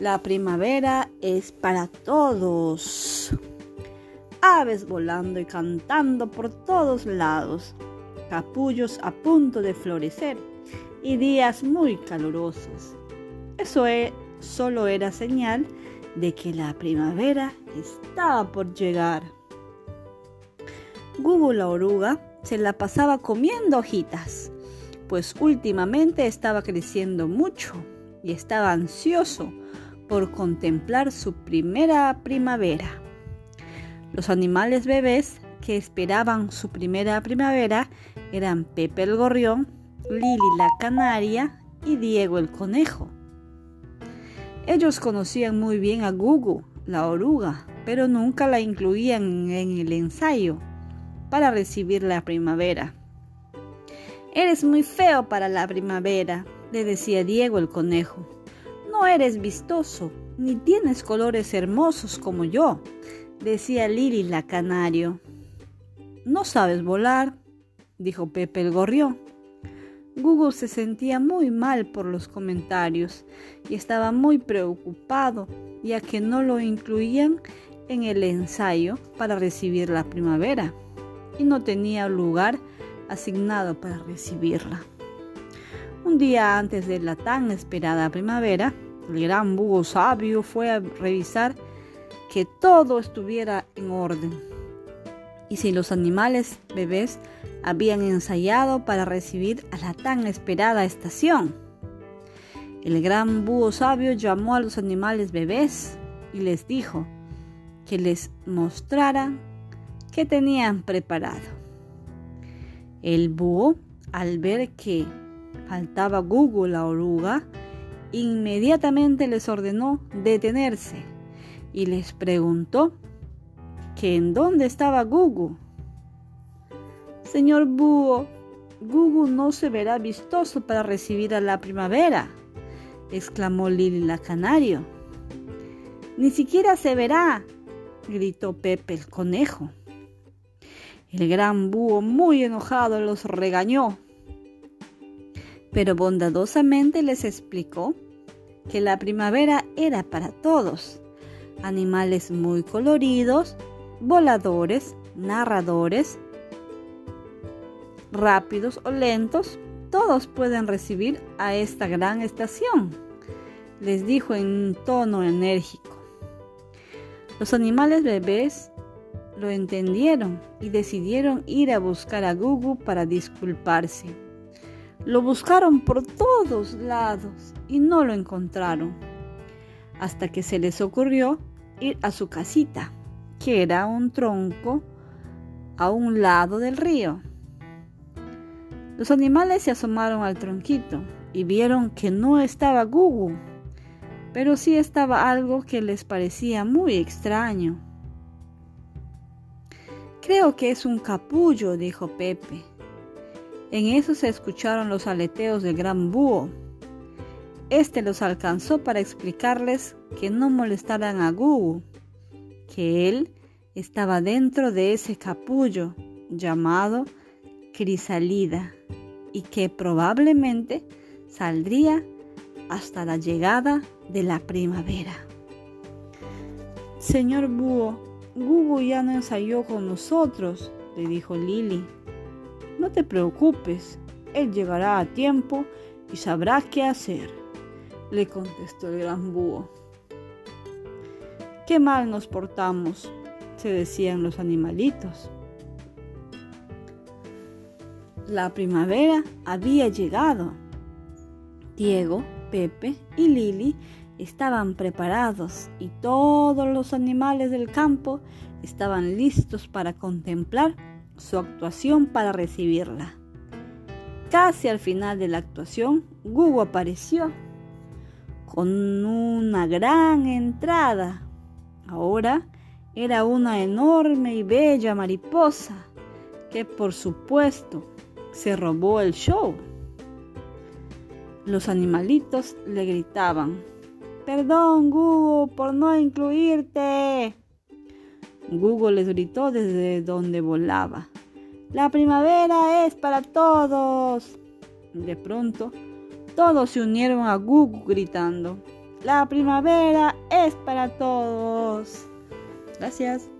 La primavera es para todos. Aves volando y cantando por todos lados. Capullos a punto de florecer y días muy calurosos. Eso e, solo era señal de que la primavera estaba por llegar. Google la oruga se la pasaba comiendo hojitas, pues últimamente estaba creciendo mucho y estaba ansioso por contemplar su primera primavera. Los animales bebés que esperaban su primera primavera eran Pepe el gorrión, Lili la canaria y Diego el conejo. Ellos conocían muy bien a Gugu, la oruga, pero nunca la incluían en el ensayo para recibir la primavera. Eres muy feo para la primavera, le decía Diego el conejo. Eres vistoso, ni tienes colores hermosos como yo, decía Lili la canario. No sabes volar, dijo Pepe el gorrión. Google se sentía muy mal por los comentarios y estaba muy preocupado, ya que no lo incluían en el ensayo para recibir la primavera y no tenía lugar asignado para recibirla. Un día antes de la tan esperada primavera, el gran búho sabio fue a revisar que todo estuviera en orden y si los animales bebés habían ensayado para recibir a la tan esperada estación. El gran búho sabio llamó a los animales bebés y les dijo que les mostraran qué tenían preparado. El búho, al ver que faltaba Google la oruga, inmediatamente les ordenó detenerse y les preguntó que en dónde estaba Gugu. Señor Búho, Gugu no se verá vistoso para recibir a la primavera, exclamó Lili la canario. Ni siquiera se verá, gritó Pepe el conejo. El gran búho, muy enojado, los regañó, pero bondadosamente les explicó que la primavera era para todos. Animales muy coloridos, voladores, narradores, rápidos o lentos, todos pueden recibir a esta gran estación, les dijo en un tono enérgico. Los animales bebés lo entendieron y decidieron ir a buscar a Gugu para disculparse. Lo buscaron por todos lados y no lo encontraron, hasta que se les ocurrió ir a su casita, que era un tronco a un lado del río. Los animales se asomaron al tronquito y vieron que no estaba Gugu, pero sí estaba algo que les parecía muy extraño. Creo que es un capullo, dijo Pepe. En eso se escucharon los aleteos del gran búho. Este los alcanzó para explicarles que no molestaran a Gugu, que él estaba dentro de ese capullo llamado crisalida y que probablemente saldría hasta la llegada de la primavera. Señor Búho, Gugu ya no ensayó con nosotros, le dijo Lily. No te preocupes, él llegará a tiempo y sabrá qué hacer, le contestó el gran búho. Qué mal nos portamos, se decían los animalitos. La primavera había llegado. Diego, Pepe y Lili estaban preparados y todos los animales del campo estaban listos para contemplar su actuación para recibirla. Casi al final de la actuación, Gugu apareció con una gran entrada. Ahora era una enorme y bella mariposa que por supuesto se robó el show. Los animalitos le gritaban, Perdón, Google, por no incluirte. Google les gritó desde donde volaba. La primavera es para todos. De pronto, todos se unieron a Google gritando. La primavera es para todos. Gracias.